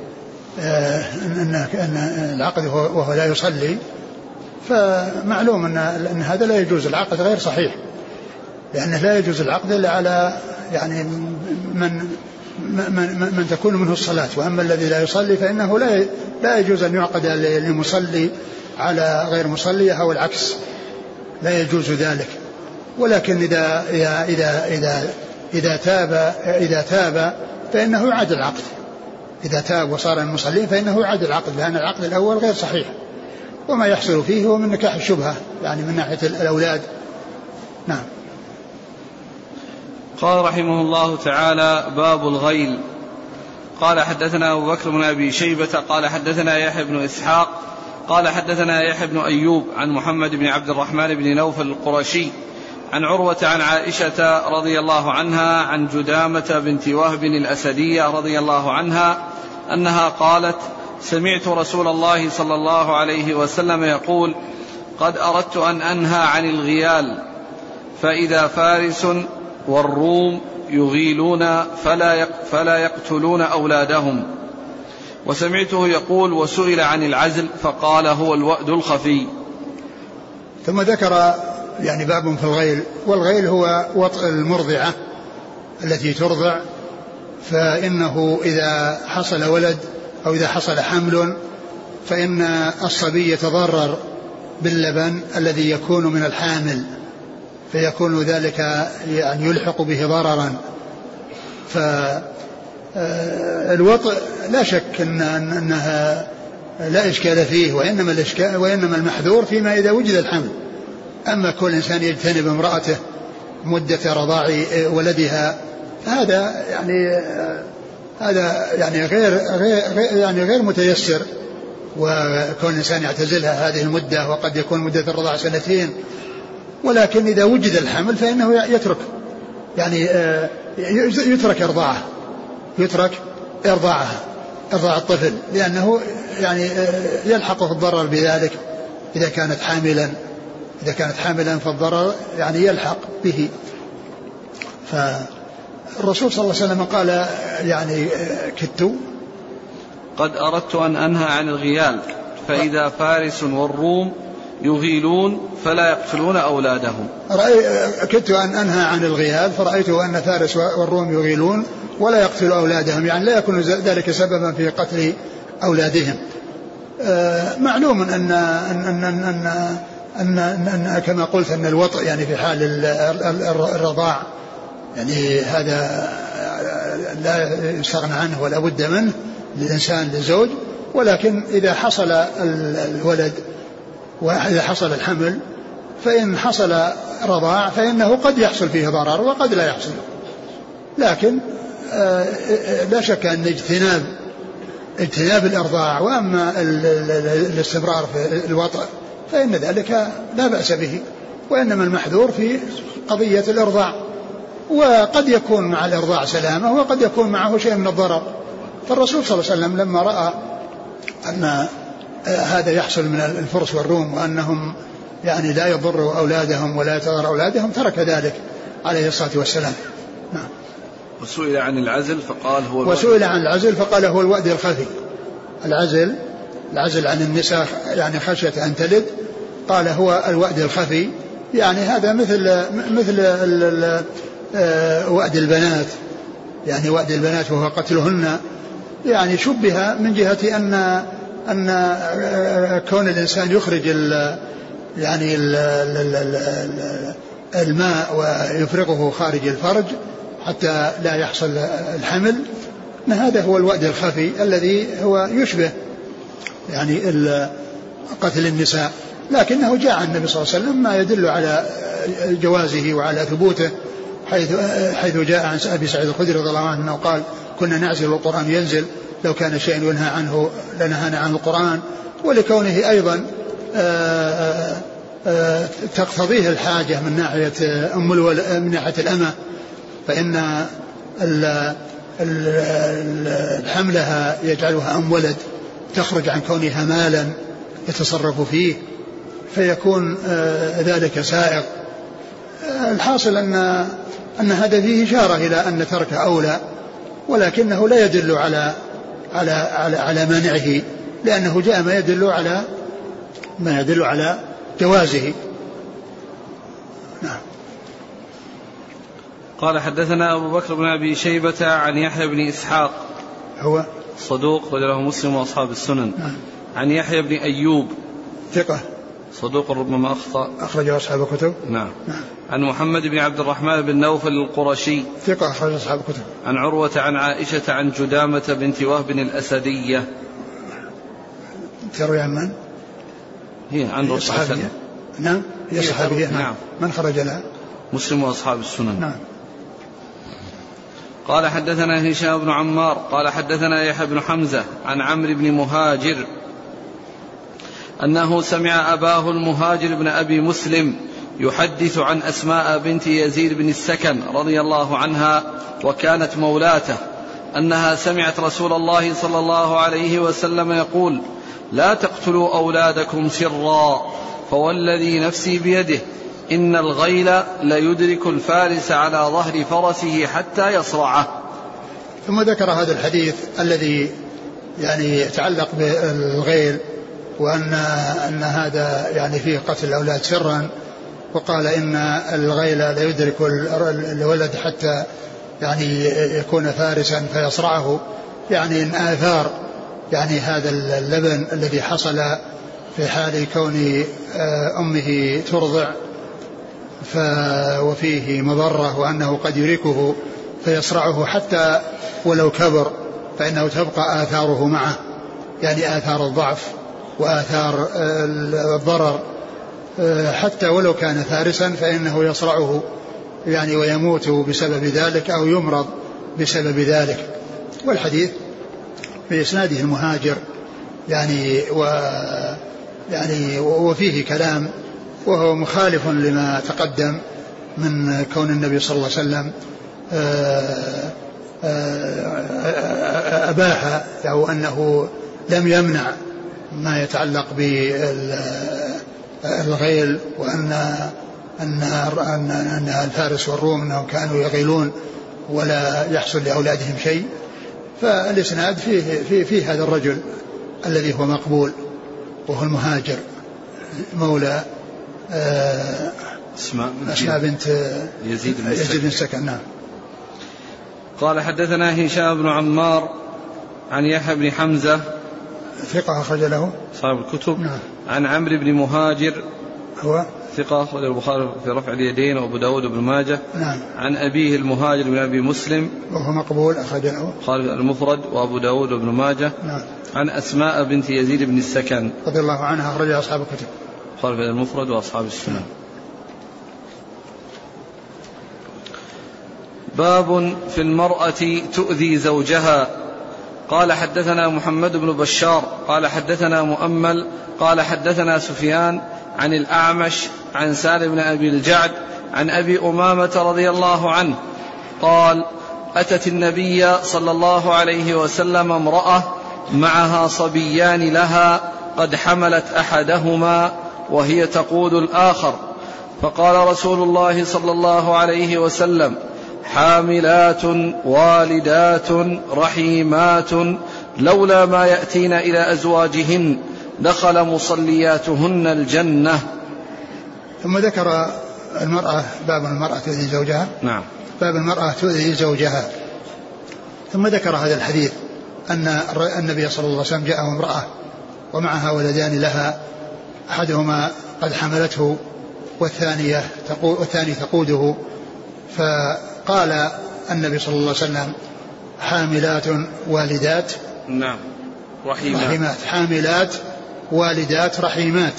آه، أن أن العقد وهو لا يصلي فمعلوم أن أن هذا لا يجوز العقد غير صحيح. لأنه لا يجوز العقد إلا على يعني من من, من تكون منه الصلاة. وأما الذي لا يصلي فإنه لا لا يجوز أن يعقد للمصلي على غير مصلية أو العكس لا يجوز ذلك. ولكن إذا إذا إذا إذا, إذا تاب إذا تاب فإنه يعاد العقد. إذا تاب وصار من المصلين فإنه يعاد العقد لأن العقد الأول غير صحيح. وما يحصل فيه هو من نكاح الشبهة يعني من ناحية الأولاد. نعم. قال رحمه الله تعالى باب الغيل. قال حدثنا أبو بكر بن أبي شيبة قال حدثنا يحيى بن إسحاق قال حدثنا يحيى بن أيوب عن محمد بن عبد الرحمن بن نوفل القرشي عن عروة عن عائشة رضي الله عنها عن جدامة بنت وهب الأسدية رضي الله عنها أنها قالت سمعت رسول الله صلى الله عليه وسلم يقول قد أردت أن أنهى عن الغيال فإذا فارس والروم يغيلون فلا فلا يقتلون أولادهم. وسمعته يقول وسئل عن العزل فقال هو الوأد الخفي. ثم ذكر يعني باب في الغيل والغيل هو وطء المرضعة التي ترضع فإنه إذا حصل ولد أو إذا حصل حمل فإن الصبي يتضرر باللبن الذي يكون من الحامل فيكون ذلك يعني يلحق به ضررا. ف آه، لا شك إن إنها لا إشكال فيه وإنما الإشكال وإنما المحذور فيما إذا وجد الحمل. أما كل إنسان يجتنب امرأته مدة رضاع ولدها هذا يعني هذا يعني غير غير يعني غير متيسر. وكون الإنسان يعتزلها هذه المدة وقد يكون مدة الرضاع سنتين ولكن إذا وجد الحمل فإنه يترك يعني يترك إرضاعه يترك إرضاعها إرضاع الطفل لأنه يعني يلحقه الضرر بذلك إذا كانت حاملا. إذا كانت حاملا فالضرر يعني يلحق به. فالرسول صلى الله عليه وسلم قال يعني كدت. قد أردت أن أنهى عن الغيال فإذا فارس والروم يغيلون فلا يقتلون أولادهم. كدت أن أنهى عن الغيال فرأيت أن فارس والروم يغيلون ولا يقتل أولادهم يعني لا يكون ذلك سببا في قتل أولادهم. آه، معلوم أن أن أن أن, أن, أن, كما قلت أن الوطء يعني في حال الرضاع. يعني هذا لا يستغنى عنه ولا بد منه للإنسان للزوج. ولكن إذا حصل الولد وإذا حصل الحمل فإن حصل رضاع فإنه قد يحصل فيه ضرر وقد لا يحصل. لكن آه، لا شك أن اجتناب اجتناب الإرضاع وأما الاستمرار في الوطأ فإن ذلك لا بأس به وإنما المحذور في قضية الإرضاع. وقد يكون مع الإرضاع سلامة وقد يكون معه شيء من الضرر. فالرسول صلى الله عليه وسلم لما رأى أن هذا يحصل من الفرس والروم وأنهم يعني لا يضروا أولادهم ولا يتضر أولادهم ترك ذلك عليه الصلاة والسلام. نعم. وسئل عن العزل فقال هو وسئل عن العزل فقال هو الوأد الخفي. العزل العزل عن النساء يعني خشية أن تلد قال هو الوأد الخفي. يعني هذا مثل مثل آه، وأد البنات. يعني وأد البنات وهو قتلهن. يعني شبه من جهة أن أن كون الإنسان يخرج يعني ال الماء ويفرغه خارج الفرج حتى لا يحصل الحمل. هذا هو الوأد الخفي الذي هو يشبه يعني قتل النساء. لكنه جاء عن النبي صلى الله عليه وسلم ما يدل على جوازه وعلى ثبوته حيث حيث جاء عن أبي سعيد الخدري رضي الله عنه أنه قال كنا نعزل والقرآن ينزل لو كان شيء ينهى عنه لنهانا عنه القرآن ولكونه أيضا آآ آآ تقتضيه الحاجة من ناحية أم من ناحية الأمة فإن حملها يجعلها أم ولد تخرج عن كونها مالا يتصرف فيه فيكون ذلك سائق. الحاصل أن أن هذا فيه إشارة إلى أن ترك أولى ولكنه لا يدل على على على, على مانعه لأنه جاء ما يدل على ما يدل على جوازه. نعم. قال حدثنا أبو بكر بن أبي شيبة عن يحيى بن إسحاق. هو؟ صدوق وله مسلم وأصحاب السنن. نعم. عن يحيى بن أيوب. ثقة. صدوق ربما أخطأ. أخرجه أصحاب الكتب. نعم. نعم. عن محمد بن عبد الرحمن بن نوفل القرشي. ثقة أخرج أصحاب الكتب. عن عروة عن عائشة عن جدامة بنت وهب الأسدية. تروي عن من؟ هي عن رسول صحابية نعم. هي صحابية نعم. نعم. من خرج لها؟ مسلم وأصحاب السنن. نعم. قال حدثنا هشام بن عمار قال حدثنا يحيى بن حمزة عن عمرو بن مهاجر أنه سمع أباه المهاجر بن أبي مسلم يحدث عن أسماء بنت يزيد بن السكن رضي الله عنها وكانت مولاتة أنها سمعت رسول الله صلى الله عليه وسلم يقول لا تقتلوا أولادكم سرا فوالذي نفسي بيده إن الغيل ليدرك الفارس على ظهر فرسه حتى يصرعه. ثم ذكر هذا الحديث الذي يعني يتعلق بالغيل وأن أن هذا يعني فيه قتل الأولاد سرا وقال إن الغيل لا يدرك الولد حتى يعني يكون فارسا فيصرعه. يعني إن آثار يعني هذا اللبن الذي حصل في حال كون آه، أمه ترضع ف وفيه مضرة وأنه قد يريكه فيصرعه حتى ولو كبر فإنه تبقى آثاره معه. يعني آثار الضعف. وآثار الضرر حتى ولو كان فارسا فإنه يصرعه يعني ويموت بسبب ذلك أو يمرض بسبب ذلك. والحديث بإسناده المهاجر يعني و يعني وفيه كلام وهو مخالف لما تقدم من كون النبي صلى الله عليه وسلم آه، آه، أباح أو أنه لم يمنع ما يتعلق بالغيل وأن أن أن أن الفارس والروم أنهم كانوا يغيلون ولا يحصل لأولادهم شيء. فالإسناد فيه في في هذا الرجل الذي هو مقبول وهو المهاجر مولى آه، أسماء أسماء بنت يزيد بن يزيد بن السكن نعم. قال حدثنا هشام بن عمار عن يحيى بن حمزة ثقة أخرج له. صاحب الكتب. نعم. عن عمرو بن مهاجر. هو؟ ثقة أخرج البخاري في رفع اليدين وأبو داود بن ماجه. نعم. عن أبيه المهاجر بن أبي مسلم. وهو مقبول أخرج له. البخاري المفرد وأبو داود بن ماجه. نعم. عن أسماء بنت يزيد بن السكن. رضي الله عنها أخرج أصحاب الكتب. البخاري المفرد وأصحاب السنن. باب في المرأة تؤذي زوجها. قال حدثنا محمد بن بشار قال حدثنا مؤمل قال حدثنا سفيان عن الأعمش عن سالم بن أبي الجعد عن أبي أمامة رضي الله عنه قال أتت النبي صلى الله عليه وسلم امرأة معها صبيان لها قد حملت أحدهما وهي تقود الآخر فقال رسول الله صلى الله عليه وسلم حاملات والدات رحيمات لولا ما يأتين إلى أزواجهن دخل مصلياتهن الجنة. ثم ذكر المرأة باب المرأة تؤذي زوجها. نعم. باب المرأة تؤذي زوجها. ثم ذكر هذا الحديث أن النبي صلى الله عليه وسلم جاءه امرأة ومعها ولدان لها أحدهما قد حملته والثانية تقود والثاني تقوده فقال النبي صلى الله عليه وسلم حاملات والدات نعم رحيمات, رحيمات. حاملات والدات رحيمات.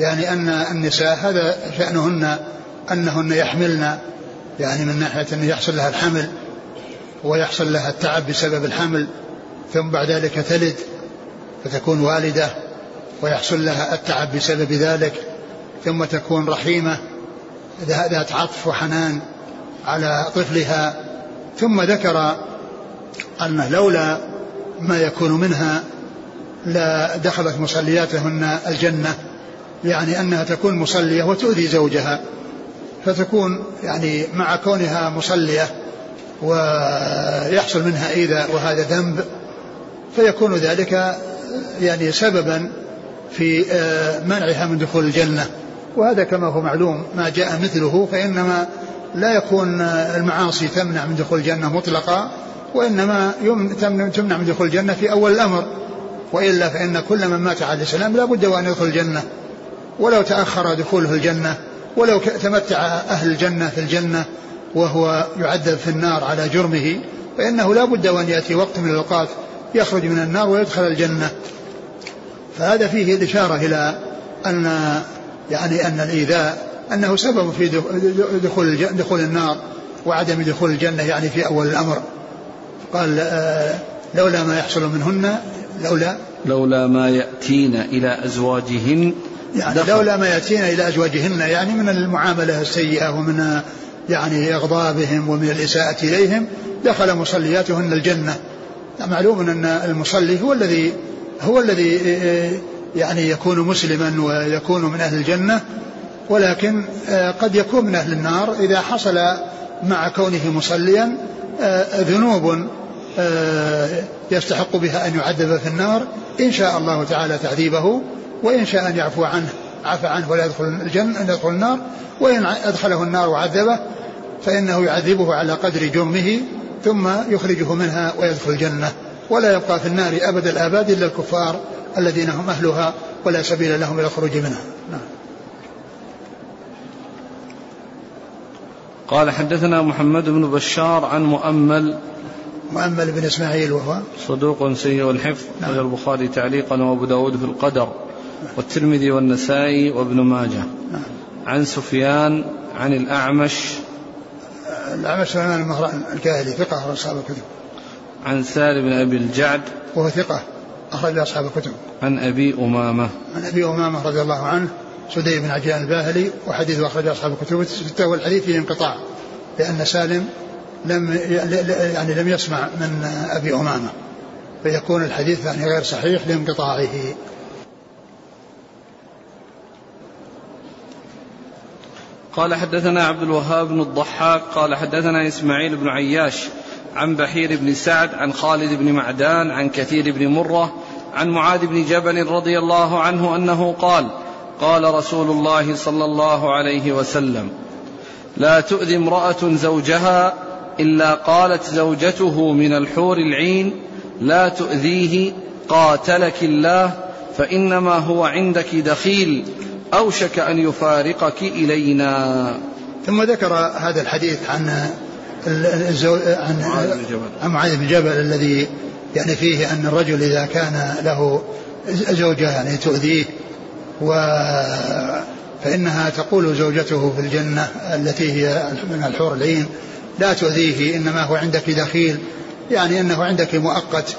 يعني أن النساء هذا شأنهن أنهن يحملن يعني من ناحية أن يحصل لها الحمل ويحصل لها التعب بسبب الحمل ثم بعد ذلك تلد فتكون والدة ويحصل لها التعب بسبب ذلك ثم تكون رحيمة ذات عطف وحنان. على طفلها ثم ذكر أن لولا ما يكون منها لدخلت مصلياتهن الجنة يعني أنها تكون مصلية وتؤذي زوجها فتكون يعني مع كونها مصلية ويحصل منها إيذاء وهذا ذنب فيكون ذلك يعني سببا في آه، منعها من دخول الجنة. وهذا كما هو معلوم ما جاء مثله فإنما لا يكون المعاصي تمنع من دخول الجنة مطلقا وإنما تمنع من دخول الجنة في أول الأمر. وإلا فإن كل من مات على الإسلام لا بد وأن يدخل الجنة. ولو تأخر دخوله الجنة ولو تمتع أهل الجنة في الجنة وهو يعذب في النار على جرمه فإنه لا بد وأن يأتي وقت من الأوقات يخرج من النار ويدخل الجنة. فهذا فيه الإشارة إلى أن يعني أن الإيذاء أنه سبب في دخول دخول النار وعدم دخول الجنة يعني في أول الأمر قال آه، لولا ما يحصل منهن لولا لولا ما يأتين إلى أزواجهن يعني دخل. لولا ما يأتين إلى أزواجهن يعني من المعاملة السيئة ومن يعني إغضابهم ومن الإساءة إليهم دخل مصلياتهن الجنة معلوم أن المصلي هو الذي هو الذي يعني يكون مسلما ويكون من أهل الجنة ولكن قد يكون من أهل النار إذا حصل مع كونه مصليا ذنوب يستحق بها أن يعذب في النار. إن شاء الله تعالى تعذيبه وإن شاء أن يعفو عنه عفى عنه ولا يدخل الجنة أن يدخل النار. وإن أدخله النار وعذبه فإنه يعذبه على قدر جرمه ثم يخرجه منها ويدخل الجنة. ولا يبقى في النار أبد الآباد إلا الكفار الذين هم أهلها ولا سبيل لهم إلى الخروج منها. نعم. قال حدثنا محمد بن بشار عن مؤمل. مؤمل بن إسماعيل وهو. صدوق سيء الحفظ نعم. البخاري تعليقا وأبو داود في القدر والترمذي والنسائي وابن ماجه. نعم. عن سفيان عن الأعمش. الأعمش سليمان المهران الكاهلي ثقة أصحاب الكتب. عن سالم بن أبي الجعد. وهو ثقة أخرج أصحاب الكتب. عن أبي أمامة. عن أبي أمامة رضي الله عنه. سدي بن عجلان الباهلي وحديث أخرج أصحاب الكتب الستة والحديث فيه انقطاع لأن سالم لم يعني لم يسمع من أبي أمامة فيكون الحديث يعني غير صحيح لانقطاعه. قال حدثنا عبد الوهاب بن الضحاك قال حدثنا إسماعيل بن عياش عن بحير بن سعد عن خالد بن معدان عن كثير بن مرة عن معاذ بن جبل رضي الله عنه أنه قال قال رسول الله صلى الله عليه وسلم لا تؤذي امرأة زوجها إلا قالت زوجته من الحور العين لا تؤذيه قاتلك الله فإنما هو عندك دخيل أوشك أن يفارقك إلينا. ثم ذكر هذا الحديث عن الزو... عن عن معاذ بن جبل الذي يعني فيه أن الرجل إذا كان له زوجة يعني تؤذيه و فإنها تقول زوجته في الجنة التي هي من الحور العين لا تؤذيه إنما هو عندك دخيل يعني أنه عندك مؤقت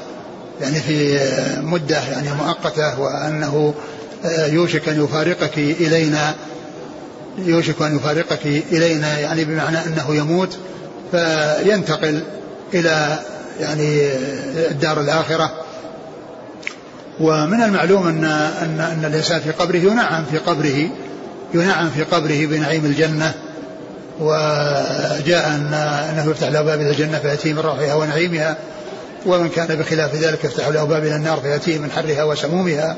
يعني في مدة يعني مؤقتة وأنه يوشك أن يفارقك إلينا يوشك أن يفارقك إلينا يعني بمعنى أنه يموت فينتقل إلى يعني الدار الآخرة. ومن المعلوم أن أن أن الإنسان في قبره ينعم في قبره ينعم في قبره بنعيم الجنة. وجاء أن أنه يفتح له باب إلى الجنة فيأتيه من روحها ونعيمها. ومن كان بخلاف ذلك يفتح له باب إلى النار فيأتيه من حرها وسمومها.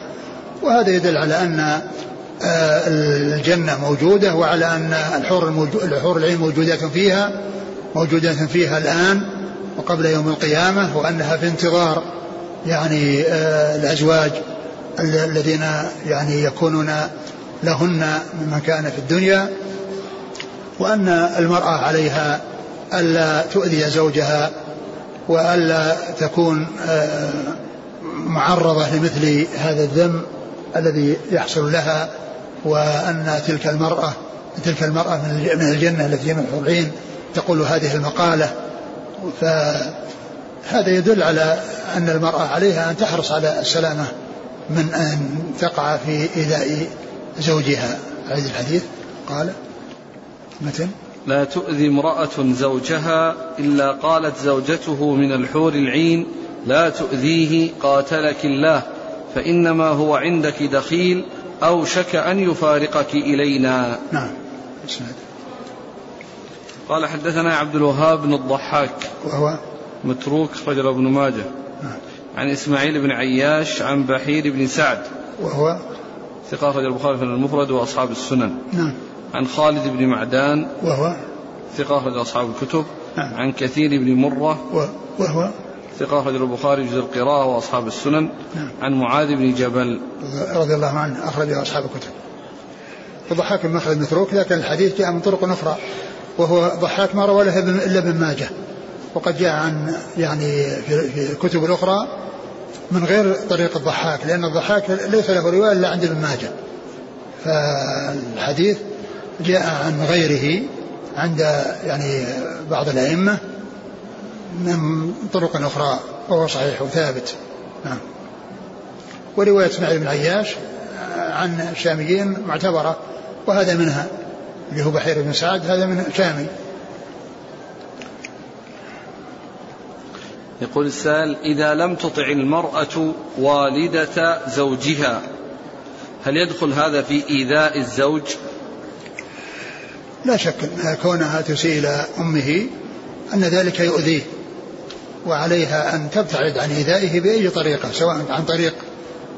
وهذا يدل على أن آه، الجنة موجودة وعلى أن الحور الحور العين موجودات فيها موجودات فيها الآن وقبل يوم القيامة وأنها في انتظار. يعني آه، الأزواج الذين يعني يكونون لهن مما كان في الدنيا وأن المرأة عليها ألا تؤذي زوجها وألا تكون آه، معرضة لمثل هذا الذم الذي يحصل لها وأن تلك المرأة تلك المرأة من الجنة التي من الحورين تقول هذه المقالة. فهذا يدل على أن المرأة عليها أن تحرص على السلامة من أن تقع في إيذاء زوجها. هذا الحديث. قال متن. لا تؤذي امرأة زوجها إلا قالت زوجته من الحور العين لا تؤذيه قاتلك الله فإنما هو عندك دخيل أوشك أن يفارقك إلينا. نعم. قال حدثنا عبد الوهاب بن الضحاك. وهو متروك رجل ابن ماجه. عن إسماعيل بن عياش عن بحير بن سعد. وهو؟ ثقة رجل البخاري في المفرد وأصحاب السنن. نعم. عن خالد بن معدان. وهو؟ ثقة أخرج أصحاب الكتب. نعم. عن كثير بن مرة. وهو؟ ثقة أخرج البخاري جزء القراءة وأصحاب السنن. نعم. عن معاذ بن جبل. رضي الله عنه أخرج أصحاب الكتب. وضحاك بن مخلد متروك لكن الحديث جاء من طرق أخرى. وهو ضحاك ما روى له إلا ابن ماجه. وقد جاء عن يعني في الكتب الأخرى من غير طريق الضحاك لأن الضحاك ليس له رواية إلا عند ابن ماجه. فالحديث جاء عن غيره عند يعني بعض الأئمة من طرق أخرى وهو صحيح وثابت. نعم. ورواية إسماعيل بن عياش عن الشاميين معتبرة وهذا منها اللي هو بحير بن سعد هذا من شامي. يقول السائل إذا لم تطع المرأة والدة زوجها هل يدخل هذا في إيذاء الزوج لا شك أن كونها تسيء إلى أمه أن ذلك يؤذيه وعليها أن تبتعد عن إيذائه بأي طريقة سواء عن طريق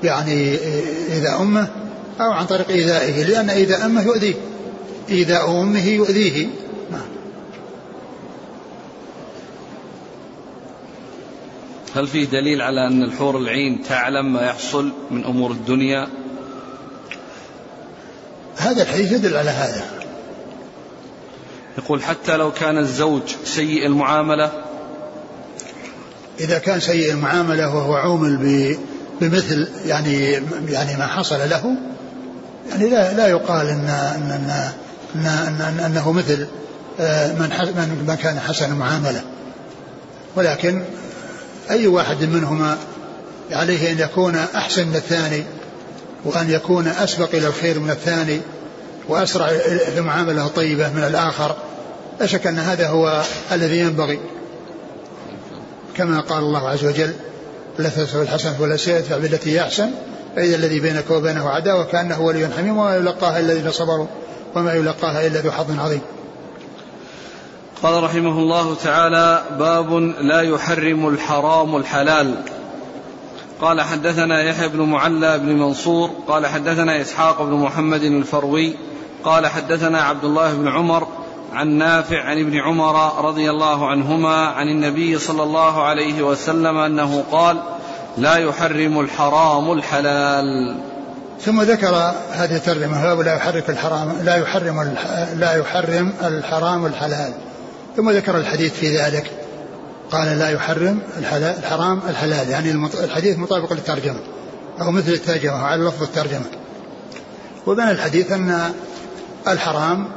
يعني إيذاء أمه أو عن طريق إيذائه لأن إيذاء أمه يؤذيه إيذاء أمه يؤذيه نعم. هل فيه دليل على أن الحور العين تعلم ما يحصل من أمور الدنيا؟ هذا الحديث يدل على هذا. يقول حتى لو كان الزوج سيء المعاملة؟ إذا كان سيء المعاملة وهو عومل بمثل يعني يعني ما حصل له يعني لا لا يقال إن إن إن, إن, إن, إن إنه مثل آه، من من كان حسن المعاملة. ولكن أي واحد منهما عليه أن يكون أحسن من الثاني وأن يكون أسبق إلى الخير من الثاني وأسرع في المعامله الطيبه من الآخر. لا شك أن هذا هو الذي ينبغي. كما قال الله عز وجل لا تستوي الحسنة ولا السيئة ادفع بالتي هي أحسن فإذا الذي بينك وبينه عداوة كأنه ولي حميم وما يلقاها إلا الذين صبروا وما يلقاها إلا ذو حظ عظيم. قال رحمه الله تعالى باب لا يحرم الحرام الحلال. قال حدثنا يحيى بن معلى بن منصور قال حدثنا إسحاق بن محمد الفروي قال حدثنا عبد الله بن عمر عن نافع عن ابن عمر رضي الله عنهما عن النبي صلى الله عليه وسلم أنه قال لا يحرم الحرام الحلال. ثم ذكر هذه الترجمة لا يحرك الحرام لا يحرم لا يحرم الحرام الحلال. ثم ذكر الحديث في ذلك. قال لا يحرم الحلال الحرام الحلال يعني الحديث مطابق للترجمة أو مثل الترجمة على لفظ الترجمة. وبين الحديث أن الحرام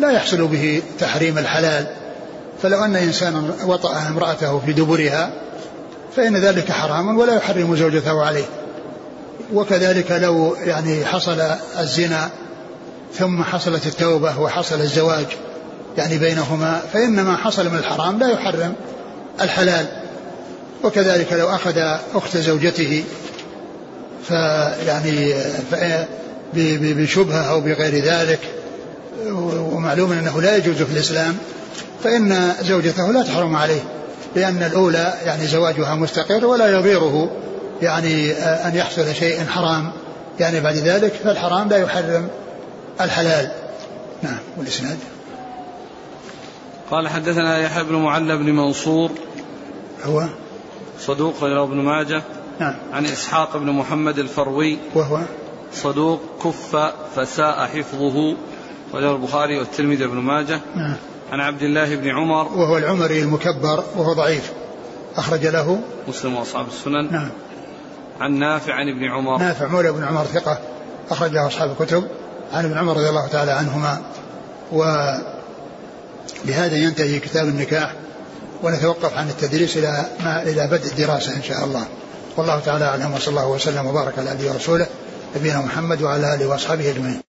لا يحصل به تحريم الحلال. فلو أن إنسانا وطأ امرأته في دبرها فإن ذلك حرام ولا يحرم زوجته عليه. وكذلك لو يعني حصل الزنا ثم حصلت التوبة وحصل الزواج يعني بينهما فإن ما حصل من الحرام لا يحرم الحلال. وكذلك لو أخذ أخت زوجته فيعني بشبهة أو بغير ذلك ومعلوم أنه لا يجوز في الإسلام فإن زوجته لا تحرم عليه لأن الأولى يعني زواجها مستقر ولا يضيره يعني أن يحصل شيء حرام. يعني بعد ذلك فالحرام لا يحرم الحلال. نعم والإسناد؟ قال حدثنا يحيى بن معلى بن منصور. هو؟ صدوق غير ابن ماجه. نعم. عن إسحاق بن محمد الفروي. وهو؟ صدوق كف فساء حفظه. وله البخاري والترمذي وابن ماجه. نعم. عن عبد الله بن عمر. وهو العمري المكبر وهو ضعيف. أخرج له؟ مسلم وأصحاب السنن. نعم. عن نافع عن ابن عمر. نافع مولى ابن عمر ثقة. أخرج له أصحاب الكتب. عن ابن عمر رضي الله تعالى عنهما. وبهذا ينتهي كتاب النكاح ونتوقف عن التدريس إلى ما إلى بدء الدراسة إن شاء الله. والله تعالى أعلم وصلى الله وسلم وبارك على عبده ورسوله نبينا محمد وعلى آله وأصحابه أجمعين.